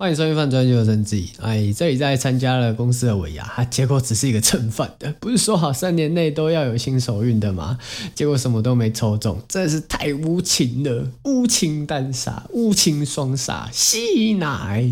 欢迎收听《饭专就生自己》。哎，这里在参加了公司的尾牙，结果只是一个蹭饭的。不是说好三年内都要有新手运的吗？结果什么都没抽中，真是太无情了！无情单杀，无情双杀，吸奶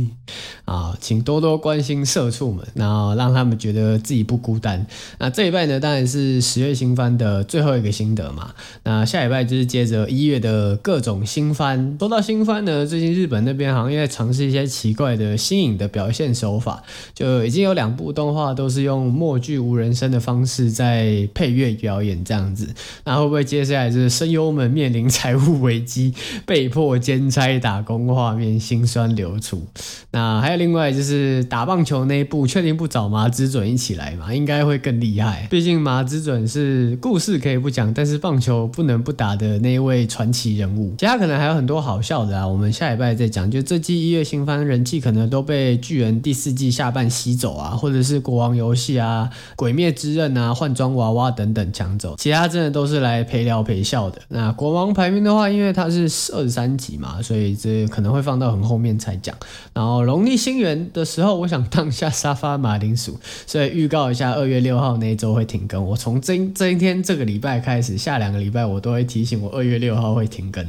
啊！请多多关心社畜们，然后让他们觉得自己不孤单。那这一拜呢，当然是十月新番的最后一个心得嘛。那下礼拜就是接着一月的各种新番。说到新番呢，最近日本那边好像也在尝试一些奇怪的新颖的表现手法，就已经有两部动画都是用默剧无人声的方式在配乐表演这样子，那会不会接下来就是声优们面临财务危机，被迫兼差打工，画面心酸流出？那还有另外就是打棒球那一部，确定不找麻之准一起来嘛？应该会更厉害，毕竟麻之准是故事可以不讲，但是棒球不能不打的那一位传奇人物。其他可能还有很多好笑的啊，我们下礼拜再讲。就这季一月新番人气可能。都被巨人第四季下半吸走啊，或者是国王游戏啊、鬼灭之刃啊、换装娃娃等等抢走，其他真的都是来陪聊陪笑的。那国王排名的话，因为它是二十三集嘛，所以这可能会放到很后面才讲。然后龙历新元的时候，我想当下沙发马铃薯，所以预告一下二月六号那一周会停更。我从这这一天这个礼拜开始，下两个礼拜我都会提醒我二月六号会停更。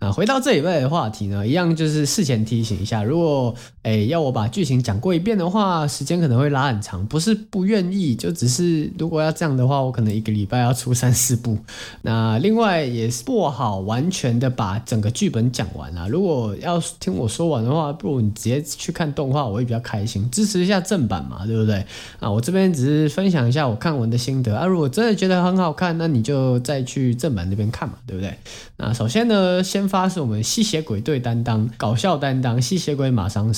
啊，回到这礼拜的话题呢，一样就是事前提醒一下，如果诶。要我把剧情讲过一遍的话，时间可能会拉很长。不是不愿意，就只是如果要这样的话，我可能一个礼拜要出三四部。那另外也是不好完全的把整个剧本讲完啊。如果要听我说完的话，不如你直接去看动画，我会比较开心，支持一下正版嘛，对不对？啊，我这边只是分享一下我看完的心得啊。如果真的觉得很好看，那你就再去正版那边看嘛，对不对？那首先呢，先发是我们吸血鬼队担当，搞笑担当，吸血鬼马上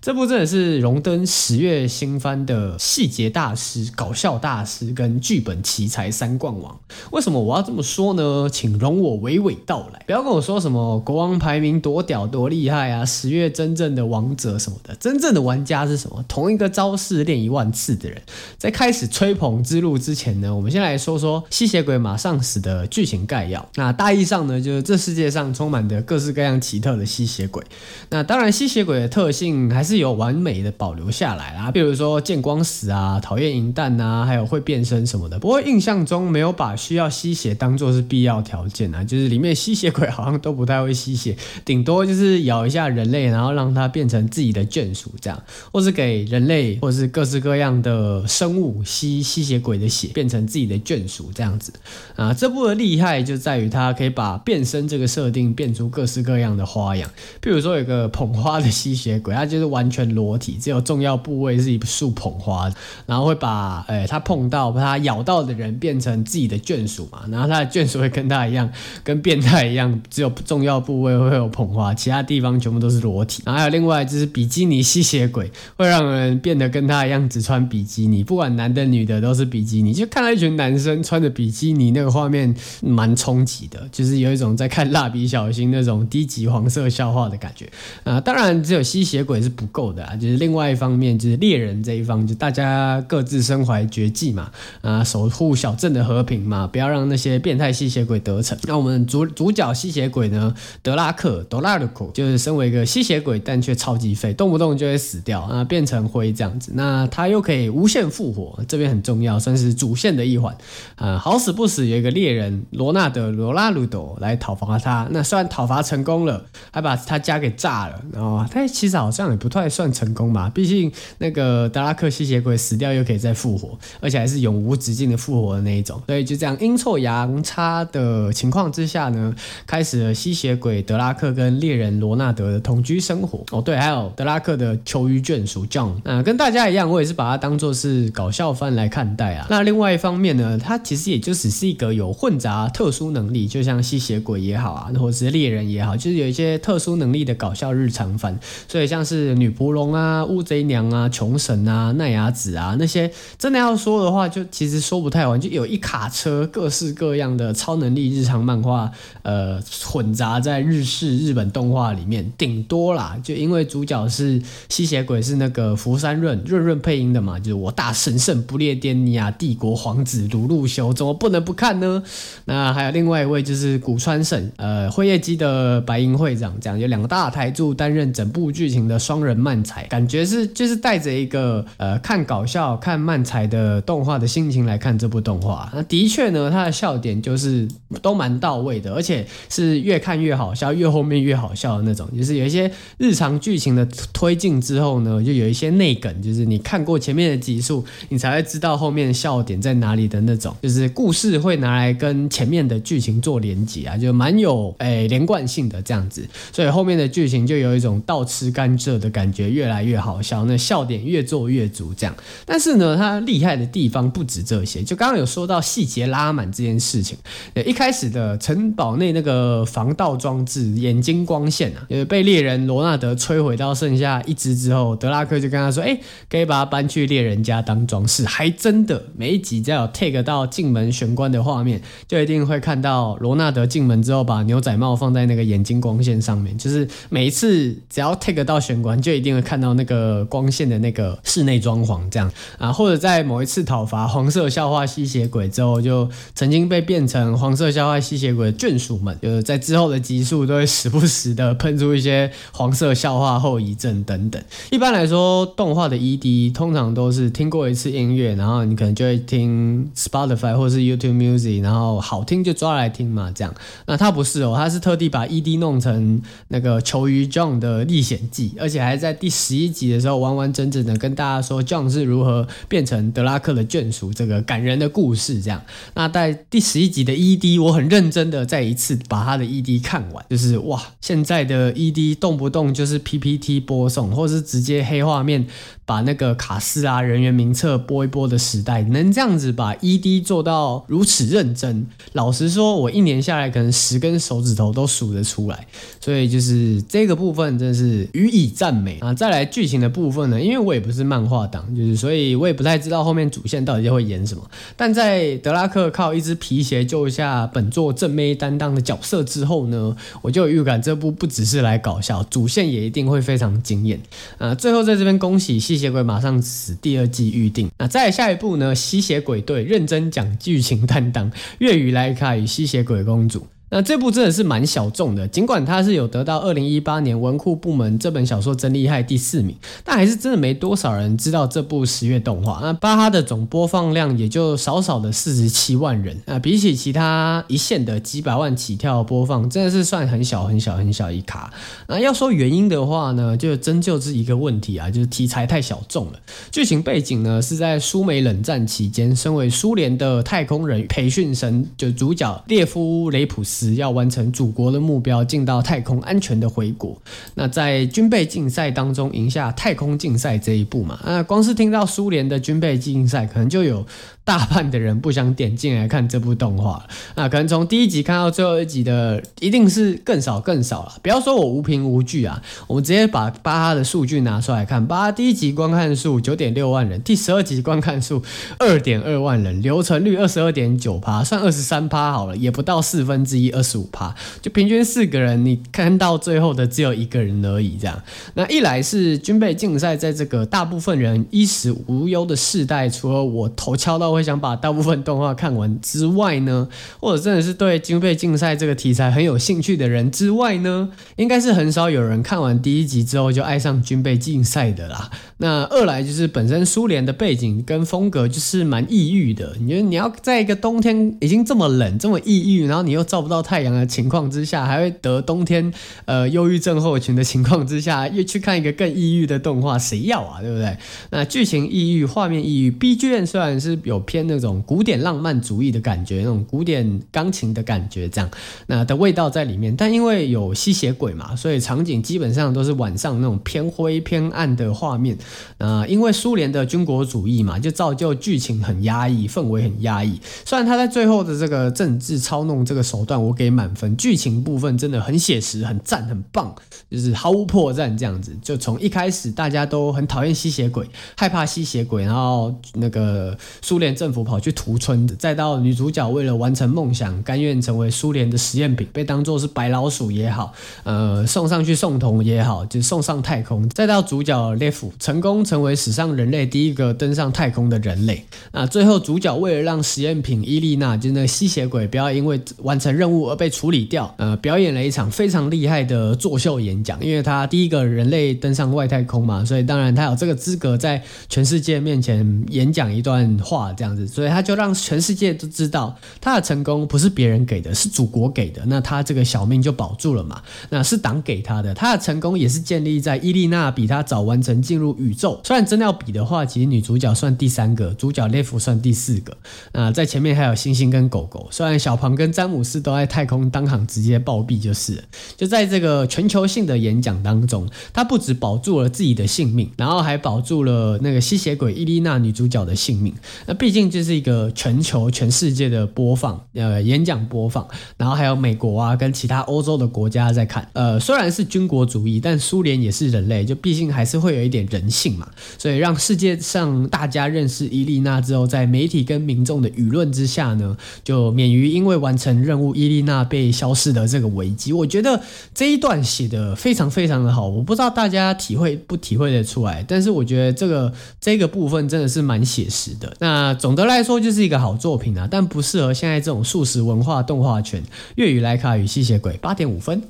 这部真的是荣登十月新番的细节大师、搞笑大师跟剧本奇才三冠王。为什么我要这么说呢？请容我娓娓道来。不要跟我说什么国王排名多屌多厉害啊，十月真正的王者什么的。真正的玩家是什么？同一个招式练一万次的人。在开始吹捧之路之前呢，我们先来说说吸血鬼马上死的剧情概要。那大意上呢，就是这世界上充满着各式各样奇特的吸血鬼。那当然，吸血鬼的特性还是。有完美的保留下来啦，比如说见光死啊，讨厌银弹啊，还有会变身什么的。不过印象中没有把需要吸血当做是必要条件啊，就是里面吸血鬼好像都不太会吸血，顶多就是咬一下人类，然后让它变成自己的眷属这样，或是给人类或是各式各样的生物吸吸血鬼的血，变成自己的眷属这样子啊。这部的厉害就在于它可以把变身这个设定变出各式各样的花样，比如说有个捧花的吸血鬼，他就是完。全裸体，只有重要部位是一束捧花，然后会把诶他碰到把他咬到的人变成自己的眷属嘛，然后他的眷属会跟他一样，跟变态一样，只有重要部位会有捧花，其他地方全部都是裸体。然后还有另外就是比基尼吸血鬼，会让人变得跟他一样只穿比基尼，不管男的女的都是比基尼，就看到一群男生穿着比基尼那个画面蛮冲击的，就是有一种在看蜡笔小新那种低级黄色笑话的感觉啊。当然只有吸血鬼是不够的啊，就是另外一方面，就是猎人这一方，就大家各自身怀绝技嘛，啊，守护小镇的和平嘛，不要让那些变态吸血鬼得逞。那我们主主角吸血鬼呢，德拉克，德拉鲁库，就是身为一个吸血鬼，但却超级废，动不动就会死掉啊，变成灰这样子。那他又可以无限复活，这边很重要，算是主线的一环啊。好死不死，有一个猎人罗纳德罗拉鲁多来讨伐他。那虽然讨伐成功了，还把他家给炸了，然后他其实好像也不太。算成功吧，毕竟那个德拉克吸血鬼死掉又可以再复活，而且还是永无止境的复活的那一种，所以就这样阴错阳差的情况之下呢，开始了吸血鬼德拉克跟猎人罗纳德的同居生活。哦，对，还有德拉克的求鱼眷属 John，嗯，跟大家一样，我也是把它当做是搞笑番来看待啊。那另外一方面呢，它其实也就只是一个有混杂特殊能力，就像吸血鬼也好啊，或者是猎人也好，就是有一些特殊能力的搞笑日常番。所以像是女。仆龙啊，乌贼娘啊，穷神啊，奈亚子啊，那些真的要说的话，就其实说不太完，就有一卡车各式各样的超能力日常漫画，呃，混杂在日式日本动画里面，顶多啦，就因为主角是吸血鬼是那个福山润润润配音的嘛，就是我大神圣不列颠尼亚帝国皇子卢路修，怎么不能不看呢？那还有另外一位就是古川省，呃，辉夜姬的白银会长，这样有两个大台柱担任整部剧情的双人漫才，感觉是就是带着一个呃看搞笑、看漫才的动画的心情来看这部动画。那的确呢，它的笑点就是都蛮到位的，而且是越看越好笑，越后面越好笑的那种。就是有一些日常剧情的推进之后呢，就有一些内梗，就是你看过前面的集数，你才会知道后面的笑点在哪里的那种。就是故事会拿来跟前面的剧情做连结啊，就蛮有诶、连贯性的这样子。所以后面的剧情就有一种倒吃甘蔗的感觉，越来越好笑，那笑点越做越足这样。但是呢，它厉害的地方不止这些，就刚刚有说到细节拉满这件事情。一开始的城堡内那个防盗装置眼睛光线啊，被猎人罗纳德摧毁到剩下一只之后，德拉克就跟他说：“哎，可以把它搬去猎人家当装饰。”还真的，每一集只要有 take 到进门玄关的画面，就一定会看到罗纳德进门之后把牛仔帽放在那个眼睛光线上面。就是每一次只要 take 到玄关，就一定会看到那个光线的那个室内装潢这样啊。或者在某一次讨伐黄色笑话吸血鬼之后，就曾经被变成黄色笑话吸血鬼的眷属们，就是在之后的集数都会时不时的喷出一些黄色笑话后遗症等等。一般来说，动画的 ED 通常都是听过一次音乐，然后你可能就会听 Spotify 或是 YouTube Music，然后好听就抓来听嘛，这样。那他不是哦，他是特地把 ED 弄成那个求鱼 John 的历险记，而且还在第十一集的时候完完整整的跟大家说 John 是如何变成德拉克的眷属这个感人的故事。这样，那在第十一集的 ED，我很认真的再一次把他的 ED 看完，就是哇，现在的 ED 动不动就是 PPT 播送，或是直接黑画面。把那个卡司啊、人员名册播一播的时代，能这样子把 ED 做到如此认真，老实说，我一年下来可能十根手指头都数得出来。所以就是这个部分真是予以赞美啊！再来剧情的部分呢，因为我也不是漫画党，就是所以我也不太知道后面主线到底会演什么。但在德拉克靠一只皮鞋救下本作正妹担当的角色之后呢，我就有预感这部不只是来搞笑，主线也一定会非常惊艳啊！最后在这边恭喜细。吸血鬼马上死，第二季预定。那再下一步呢？吸血鬼队认真讲剧情担当，粤语莱卡与吸血鬼公主。那这部真的是蛮小众的，尽管它是有得到二零一八年文库部门这本小说真厉害第四名，但还是真的没多少人知道这部十月动画。那巴哈的总播放量也就少少的四十七万人啊，比起其他一线的几百万起跳播放，真的是算很小很小很小一卡。那要说原因的话呢，就真就是一个问题啊，就是题材太小众了。剧情背景呢是在苏美冷战期间，身为苏联的太空人培训生，就主角列夫雷普斯。只要完成祖国的目标，进到太空安全的回国。那在军备竞赛当中赢下太空竞赛这一步嘛，那光是听到苏联的军备竞赛，可能就有。大半的人不想点进来看这部动画，那可能从第一集看到最后一集的，一定是更少更少了。不要说我无凭无据啊，我们直接把巴哈的数据拿出来看。巴哈第一集观看数九点六万人，第十二集观看数二点二万人，留存率二十二点九趴，算二十三趴好了，也不到四分之一，二十五趴，就平均四个人，你看到最后的只有一个人而已。这样，那一来是军备竞赛，在这个大部分人衣食无忧的世代，除了我头敲到。会想把大部分动画看完之外呢，或者真的是对军备竞赛这个题材很有兴趣的人之外呢，应该是很少有人看完第一集之后就爱上军备竞赛的啦。那二来就是本身苏联的背景跟风格就是蛮抑郁的，你觉得你要在一个冬天已经这么冷、这么抑郁，然后你又照不到太阳的情况之下，还会得冬天呃忧郁症候群的情况之下，又去看一个更抑郁的动画，谁要啊？对不对？那剧情抑郁，画面抑郁，BGM 虽然是有。偏那种古典浪漫主义的感觉，那种古典钢琴的感觉，这样那的味道在里面。但因为有吸血鬼嘛，所以场景基本上都是晚上那种偏灰偏暗的画面。呃，因为苏联的军国主义嘛，就造就剧情很压抑，氛围很压抑。虽然他在最后的这个政治操弄这个手段，我我给满分。剧情部分真的很写实，很赞，很棒，就是毫无破绽这样子。就从一开始大家都很讨厌吸血鬼，害怕吸血鬼，然后那个苏联政府跑去屠村，再到女主角为了完成梦想，甘愿成为苏联的实验品，被当作是白老鼠也好，呃，送上去送童也好，就送上太空，再到主角列夫成功成为史上人类第一个登上太空的人类。那最后主角为了让实验品伊丽娜，就是那个吸血鬼，不要因为完成任务物而被处理掉，呃，表演了一场非常厉害的作秀演讲。因为他第一个人类登上外太空嘛，所以当然他有这个资格在全世界面前演讲一段话，这样子，所以他就让全世界都知道他的成功不是别人给的，是祖国给的。那他这个小命就保住了嘛。那是党给他的，他的成功也是建立在伊丽娜比他早完成进入宇宙。虽然真的要比的话，其实女主角算第三个，主角列夫算第四个。那在前面还有星星跟狗狗。虽然小庞跟詹姆斯都在太空当场直接暴毙，就是就在这个全球性的演讲当中，他不止保住了自己的性命，然后还保住了那个吸血鬼伊丽娜女主角的性命。那毕竟这是一个全球全世界的播放，呃，演讲播放，然后还有美国啊跟其他欧洲的国家在看。呃，虽然是军国主义，但苏联也是人类，就毕竟还是会有一点人性嘛。所以让世界上大家认识伊丽娜之后，在媒体跟民众的舆论之下呢，就免于因为完成任务伊丽娜被消失的这个危机。我觉得这一段写的非常非常的好，我不知道大家体会不体会得出来，但是我觉得这个这个部分真的是蛮写实的。那总的来说就是一个好作品啊，但不适合现在这种素食文化动画圈。粤语莱卡与吸血鬼八点五分。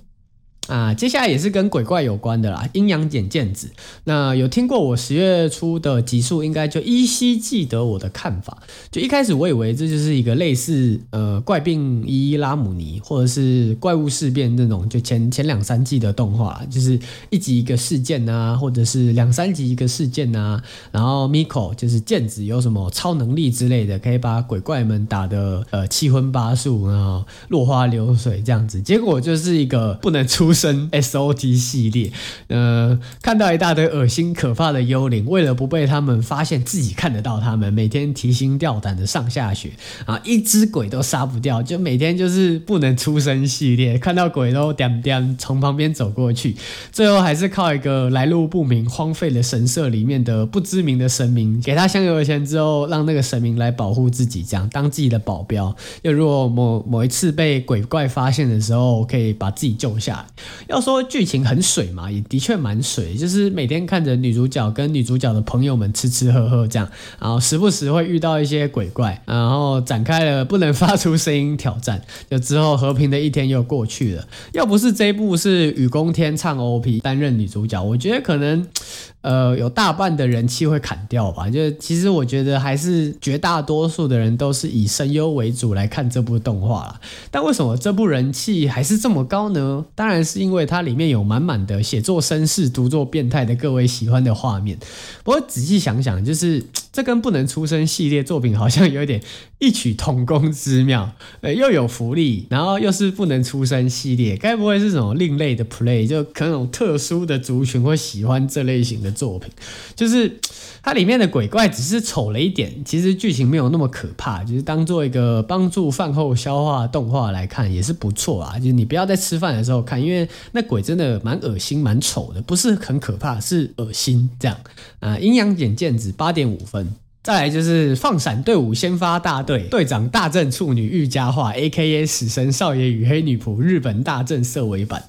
啊，接下来也是跟鬼怪有关的啦，阴阳眼剑子。那有听过我十月初的集数，应该就依稀记得我的看法。就一开始我以为这就是一个类似呃怪病伊拉姆尼或者是怪物事变那种，就前前两三季的动画，就是一集一个事件啊，或者是两三集一个事件啊。然后 Miko 就是剑子有什么超能力之类的，可以把鬼怪们打得呃七荤八素，然后落花流水这样子。结果就是一个不能出。生 S O T 系列，呃，看到一大堆恶心可怕的幽灵，为了不被他们发现自己看得到他们，每天提心吊胆的上下学啊，一只鬼都杀不掉，就每天就是不能出声系列，看到鬼都点点从旁边走过去，最后还是靠一个来路不明、荒废的神社里面的不知名的神明，给他香油钱之后，让那个神明来保护自己，这样当自己的保镖。又如果某某一次被鬼怪发现的时候，可以把自己救下来。要说剧情很水嘛，也的确蛮水，就是每天看着女主角跟女主角的朋友们吃吃喝喝这样，然后时不时会遇到一些鬼怪，然后展开了不能发出声音挑战，就之后和平的一天又过去了。要不是这一部是雨宫天唱 OP 担任女主角，我觉得可能。呃，有大半的人气会砍掉吧？就其实我觉得还是绝大多数的人都是以声优为主来看这部动画啦。但为什么这部人气还是这么高呢？当然是因为它里面有满满的写作绅士、读作变态的各位喜欢的画面。不过仔细想想，就是这跟不能出声系列作品好像有点异曲同工之妙。呃，又有福利，然后又是不能出声系列，该不会是什么另类的 play？就可能特殊的族群会喜欢这类型的。作品就是它里面的鬼怪只是丑了一点，其实剧情没有那么可怕，就是当做一个帮助饭后消化动画来看也是不错啊。就是你不要在吃饭的时候看，因为那鬼真的蛮恶心、蛮丑的，不是很可怕，是恶心这样啊。阴阳眼剑子八点五分。再来就是放闪队伍先发大队队长大正处女御家话 A.K.A 死神少爷与黑女仆日本大正色尾版，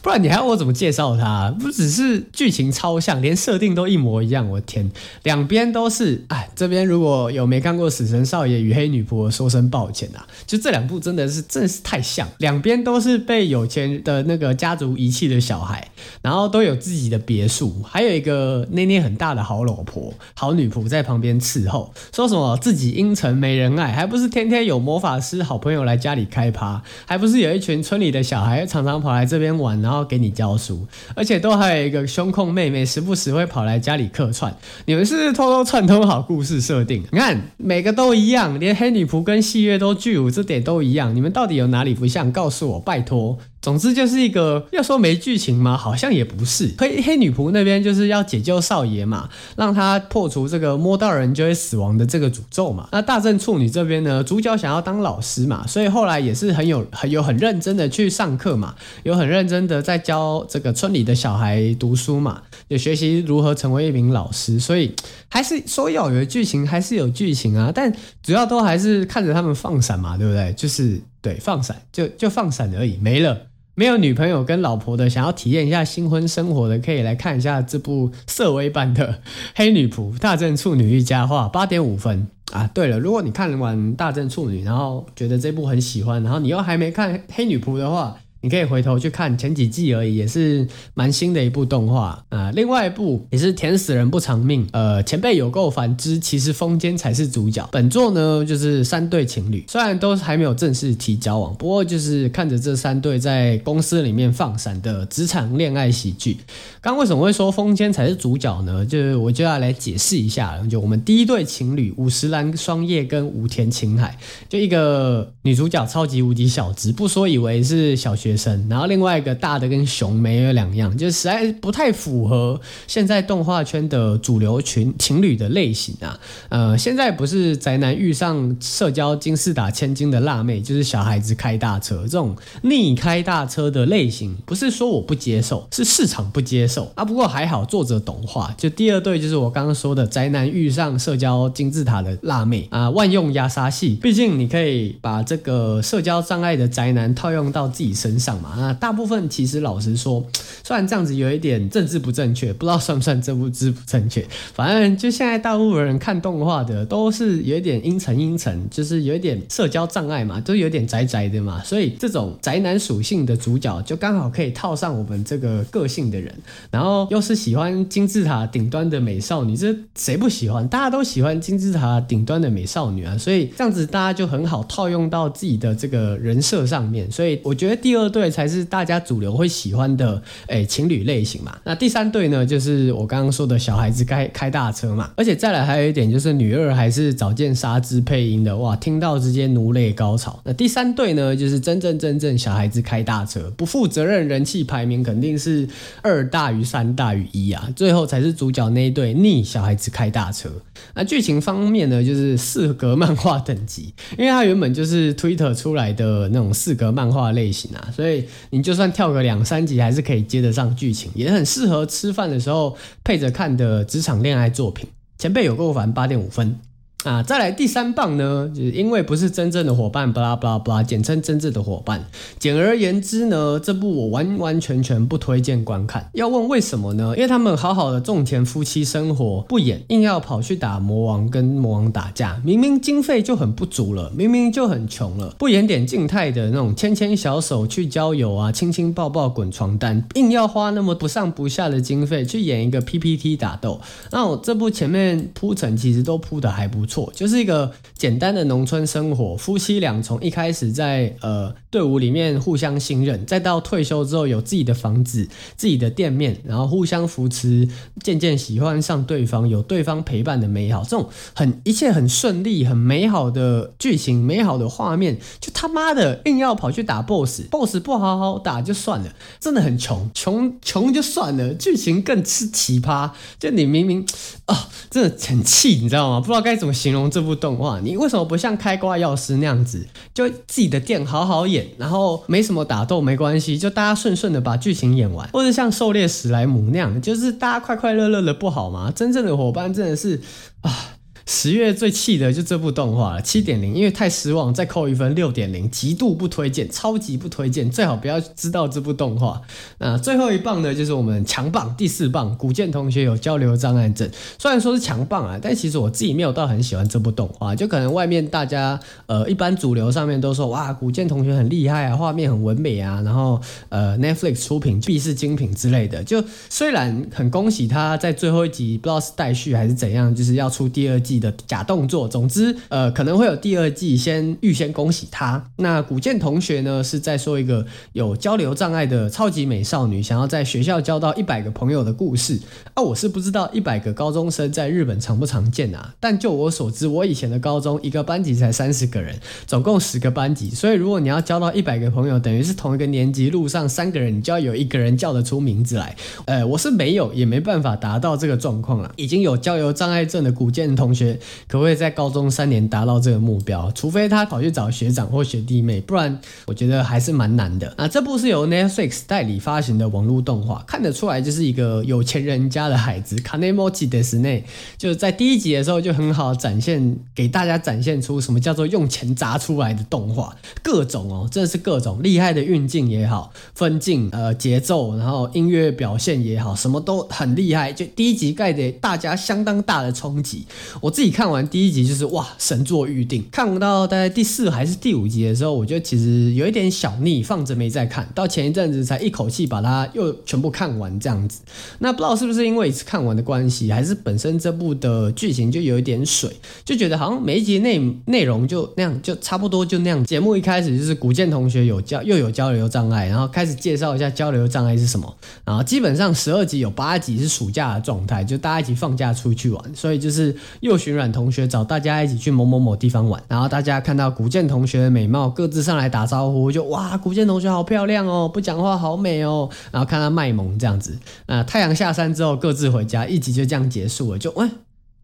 不然你还要我怎么介绍他？不只是剧情超像，连设定都一模一样。我天，两边都是哎，这边如果有没看过死神少爷与黑女仆，说声抱歉啊。就这两部真的是真的是太像，两边都是被有钱的那个家族遗弃的小孩，然后都有自己的别墅，还有一个捏捏很大的好老婆、好女仆在旁边。伺候说什么自己阴沉没人爱，还不是天天有魔法师好朋友来家里开趴，还不是有一群村里的小孩常常跑来这边玩，然后给你教书，而且都还有一个胸控妹妹，时不时会跑来家里客串。你们是不是偷偷串通好故事设定？你看每个都一样，连黑女仆跟戏月都巨乳这点都一样，你们到底有哪里不像？告诉我，拜托。总之就是一个要说没剧情吗？好像也不是。黑黑女仆那边就是要解救少爷嘛，让他破除这个摸到人就会死亡的这个诅咒嘛。那大正处女这边呢，主角想要当老师嘛，所以后来也是很有很有很认真的去上课嘛，有很认真的在教这个村里的小孩读书嘛，也学习如何成为一名老师。所以还是说要有剧情，还是有剧情啊，但主要都还是看着他们放闪嘛，对不对？就是对放闪，就就放闪而已，没了。没有女朋友跟老婆的，想要体验一下新婚生活的，可以来看一下这部色微版的《黑女仆大正处女一家话》，八点五分啊。对了，如果你看完《大正处女》，然后觉得这部很喜欢，然后你又还没看《黑女仆》的话，你可以回头去看前几季而已，也是蛮新的一部动画啊、另外一部也是甜死人不偿命，呃，前辈有够烦之，其实风间才是主角。本作呢就是三对情侣，虽然都还没有正式提交往，不过就是看着这三对在公司里面放闪的职场恋爱喜剧。刚为什么会说风间才是主角呢？就是我就要来解释一下，就我们第一对情侣五十岚双叶跟武田晴海，就一个女主角超级无敌小资，不说以为是小学。学生，然后另外一个大的跟熊没有两样，就实在不太符合现在动画圈的主流群情侣的类型啊。呃，现在不是宅男遇上社交金字塔千金的辣妹，就是小孩子开大车这种逆开大车的类型，不是说我不接受，是市场不接受啊。不过还好，作者懂画。就第二对就是我刚刚说的宅男遇上社交金字塔的辣妹啊，万用压杀系。毕竟你可以把这个社交障碍的宅男套用到自己身。上嘛，那大部分其实老实说，虽然这样子有一点政治不正确，不知道算不算政治不正确。反正就现在大部分人看动画的都是有一点阴沉阴沉，就是有一点社交障碍嘛，都有点宅宅的嘛。所以这种宅男属性的主角就刚好可以套上我们这个个性的人，然后又是喜欢金字塔顶端的美少女，这谁不喜欢？大家都喜欢金字塔顶端的美少女啊，所以这样子大家就很好套用到自己的这个人设上面。所以我觉得第二。对，才是大家主流会喜欢的诶情侣类型嘛。那第三对呢，就是我刚刚说的小孩子开开大车嘛。而且再来还有一点，就是女二还是早见沙织配音的，哇，听到直接奴泪高潮。那第三对呢，就是真正真正小孩子开大车，不负责任，人气排名肯定是二大于三大于一啊。最后才是主角那一对逆小孩子开大车。那剧情方面呢，就是四格漫画等级，因为它原本就是 Twitter 出来的那种四格漫画类型啊。所以你就算跳个两三集，还是可以接得上剧情，也很适合吃饭的时候配着看的职场恋爱作品。前辈有够烦，八点五分。啊，再来第三棒呢，就是因为不是真正的伙伴，巴拉巴拉巴拉，简称真正的伙伴。简而言之呢，这部我完完全全不推荐观看。要问为什么呢？因为他们好好的种田夫妻生活不演，硬要跑去打魔王，跟魔王打架，明明经费就很不足了，明明就很穷了，不演点静态的那种牵牵小手去郊游啊，亲亲抱抱滚床单，硬要花那么不上不下的经费去演一个 PPT 打斗。那我这部前面铺陈其实都铺得还不错。就是一个简单的农村生活，夫妻俩从一开始在呃队伍里面互相信任，再到退休之后有自己的房子、自己的店面，然后互相扶持，渐渐喜欢上对方，有对方陪伴的美好，这种很一切很顺利、很美好的剧情、美好的画面，就他妈的硬要跑去打 BOSS，BOSS 不好好打就算了，真的很穷，穷穷就算了，剧情更是奇葩，就你明明啊、真的很气，你知道吗？不知道该怎么。形容这部动画，你为什么不像开挂药师那样子，就自己的店好好演，然后没什么打斗没关系，就大家顺顺的把剧情演完，或者像狩猎史莱姆那样，就是大家快快乐乐的不好吗？真正的伙伴真的是啊。十月最气的就这部动画了，七点零，因为太失望，再扣一分，六点零，极度不推荐，超级不推荐，最好不要知道这部动画。那最后一棒呢，就是我们强棒第四棒，古见同学有交流障碍症，虽然说是强棒啊，但其实我自己没有到很喜欢这部动画，就可能外面大家呃一般主流上面都说哇，古见同学很厉害啊，画面很唯美啊，然后呃 Netflix 出品必是精品之类的，就虽然很恭喜他在最后一集不知道是待续还是怎样，就是要出第二季。的假动作。总之，呃，可能会有第二季，先预先恭喜他。那古见同学呢，是在说一个有交流障碍的超级美少女，想要在学校交到一百个朋友的故事。啊，我是不知道一百个高中生在日本常不常见啊。但就我所知，我以前的高中一个班级才三十个人，总共十个班级，所以如果你要交到一百个朋友，等于是同一个年级路上三个人，你就要有一个人叫得出名字来。呃，我是没有，也没办法达到这个状况了。已经有交流障碍症的古见同学，可不可以在高中三年达到这个目标？除非他跑去找学长或学弟妹，不然我觉得还是蛮难的。那这部是由 Netflix 代理发行的网络动画，看得出来就是一个有钱人家的孩子。卡内莫吉德斯内就是在第一集的时候就很好展现给大家展现出什么叫做用钱砸出来的动画，各种哦，真的是各种厉害的运镜也好，分镜呃节奏，然后音乐表现也好，什么都很厉害。就第一集带给大家相当大的冲击。我自己看完第一集就是哇，神作预定。看不到大概第四还是第五集的时候，我觉得其实有一点小腻，放着没再看到前一阵子才一口气把它又全部看完这样子。那不知道是不是因为一次看完的关系，还是本身这部的剧情就有一点水，就觉得好像每一集内内容就那样，就差不多就那样。节目一开始就是古建同学有交又有交流障碍，然后开始介绍一下交流障碍是什么，然后基本上十二集有八集是暑假的状态，就大家一起放假出去玩，所以就是又寻软同学找大家一起去某某某地方玩，然后大家看到古建同学的美貌，各自上来打招呼，就哇，古建同学好漂亮哦，不讲话好美哦，然后看他卖萌这样子，那太阳下山之后各自回家，一集就这样结束了，就喂，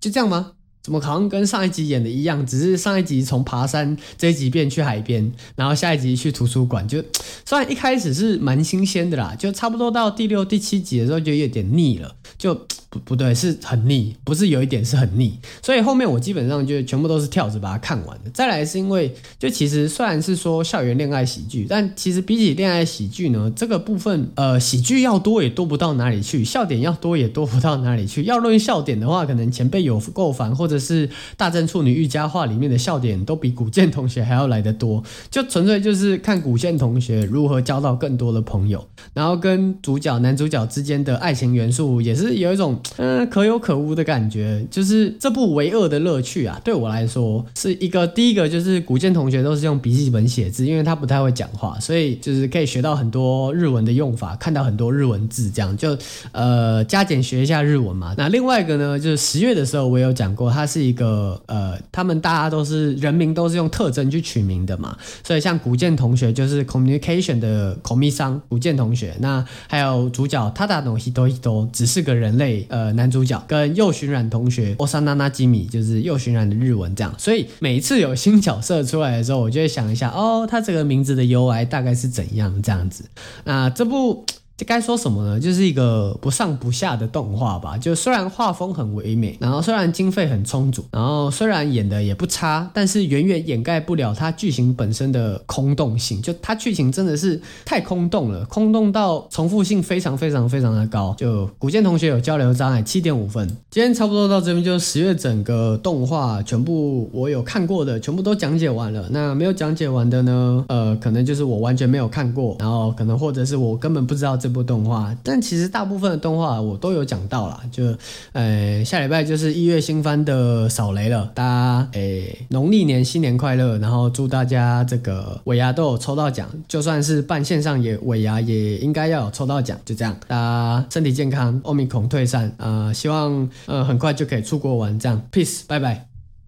就这样吗？怎么好像跟上一集演的一样？只是上一集从爬山，这一集变去海边，然后下一集去图书馆。就虽然一开始是蛮新鲜的啦，就差不多到第六、第七集的时候就有点腻了，就。不对，是很腻，不是有一点是很腻，所以后面我基本上就全部都是跳着把它看完的。再来是因为，就其实虽然是说校园恋爱喜剧，但其实比起恋爱喜剧呢，这个部分呃喜剧要多也多不到哪里去，笑点要多也多不到哪里去。要论笑点的话，可能前辈有够烦，或者是大正处女御家话里面的笑点都比古见同学还要来得多，就纯粹就是看古见同学如何交到更多的朋友，然后跟主角男主角之间的爱情元素也是有一种。嗯，可有可无的感觉，就是这部唯二的乐趣啊，对我来说是一个第一个，就是古建同学都是用笔记本写字，因为他不太会讲话，所以就是可以学到很多日文的用法，看到很多日文字，这样就呃加减学一下日文嘛。那另外一个呢，就是十月的时候我有讲过，他是一个呃，他们大家都是人名都是用特征去取名的嘛，所以像古建同学就是 communication 的口蜜桑古建同学，那还有主角他达诺希多希多只是个人类。呃，男主角跟右巡染同学欧桑娜娜基米就是右巡染的日文这样，所以每一次有新角色出来的时候，我就会想一下，哦，他这个名字的 U I 大概是怎样这样子。那这部。这该说什么呢？就是一个不上不下的动画吧。就虽然画风很唯美，然后虽然经费很充足，然后虽然演的也不差，但是远远掩盖不了它剧情本身的空洞性。就它剧情真的是太空洞了，空洞到重复性非常非常非常的高。就古剑同学有交流障碍，七点五分。今天差不多到这边，就是十月整个动画全部我有看过的，全部都讲解完了。那没有讲解完的呢？呃，可能就是我完全没有看过，然后可能或者是我根本不知道。这部动画，但其实大部分的动画我都有讲到啦。就，呃，下礼拜就是一月新番的扫雷了，大家，诶，农历年新年快乐，然后祝大家这个尾牙都有抽到奖，就算是办线上也尾牙也应该要有抽到奖，就这样，大家身体健康，欧米孔退散，呃，希望呃很快就可以出国玩，这样，peace，拜拜。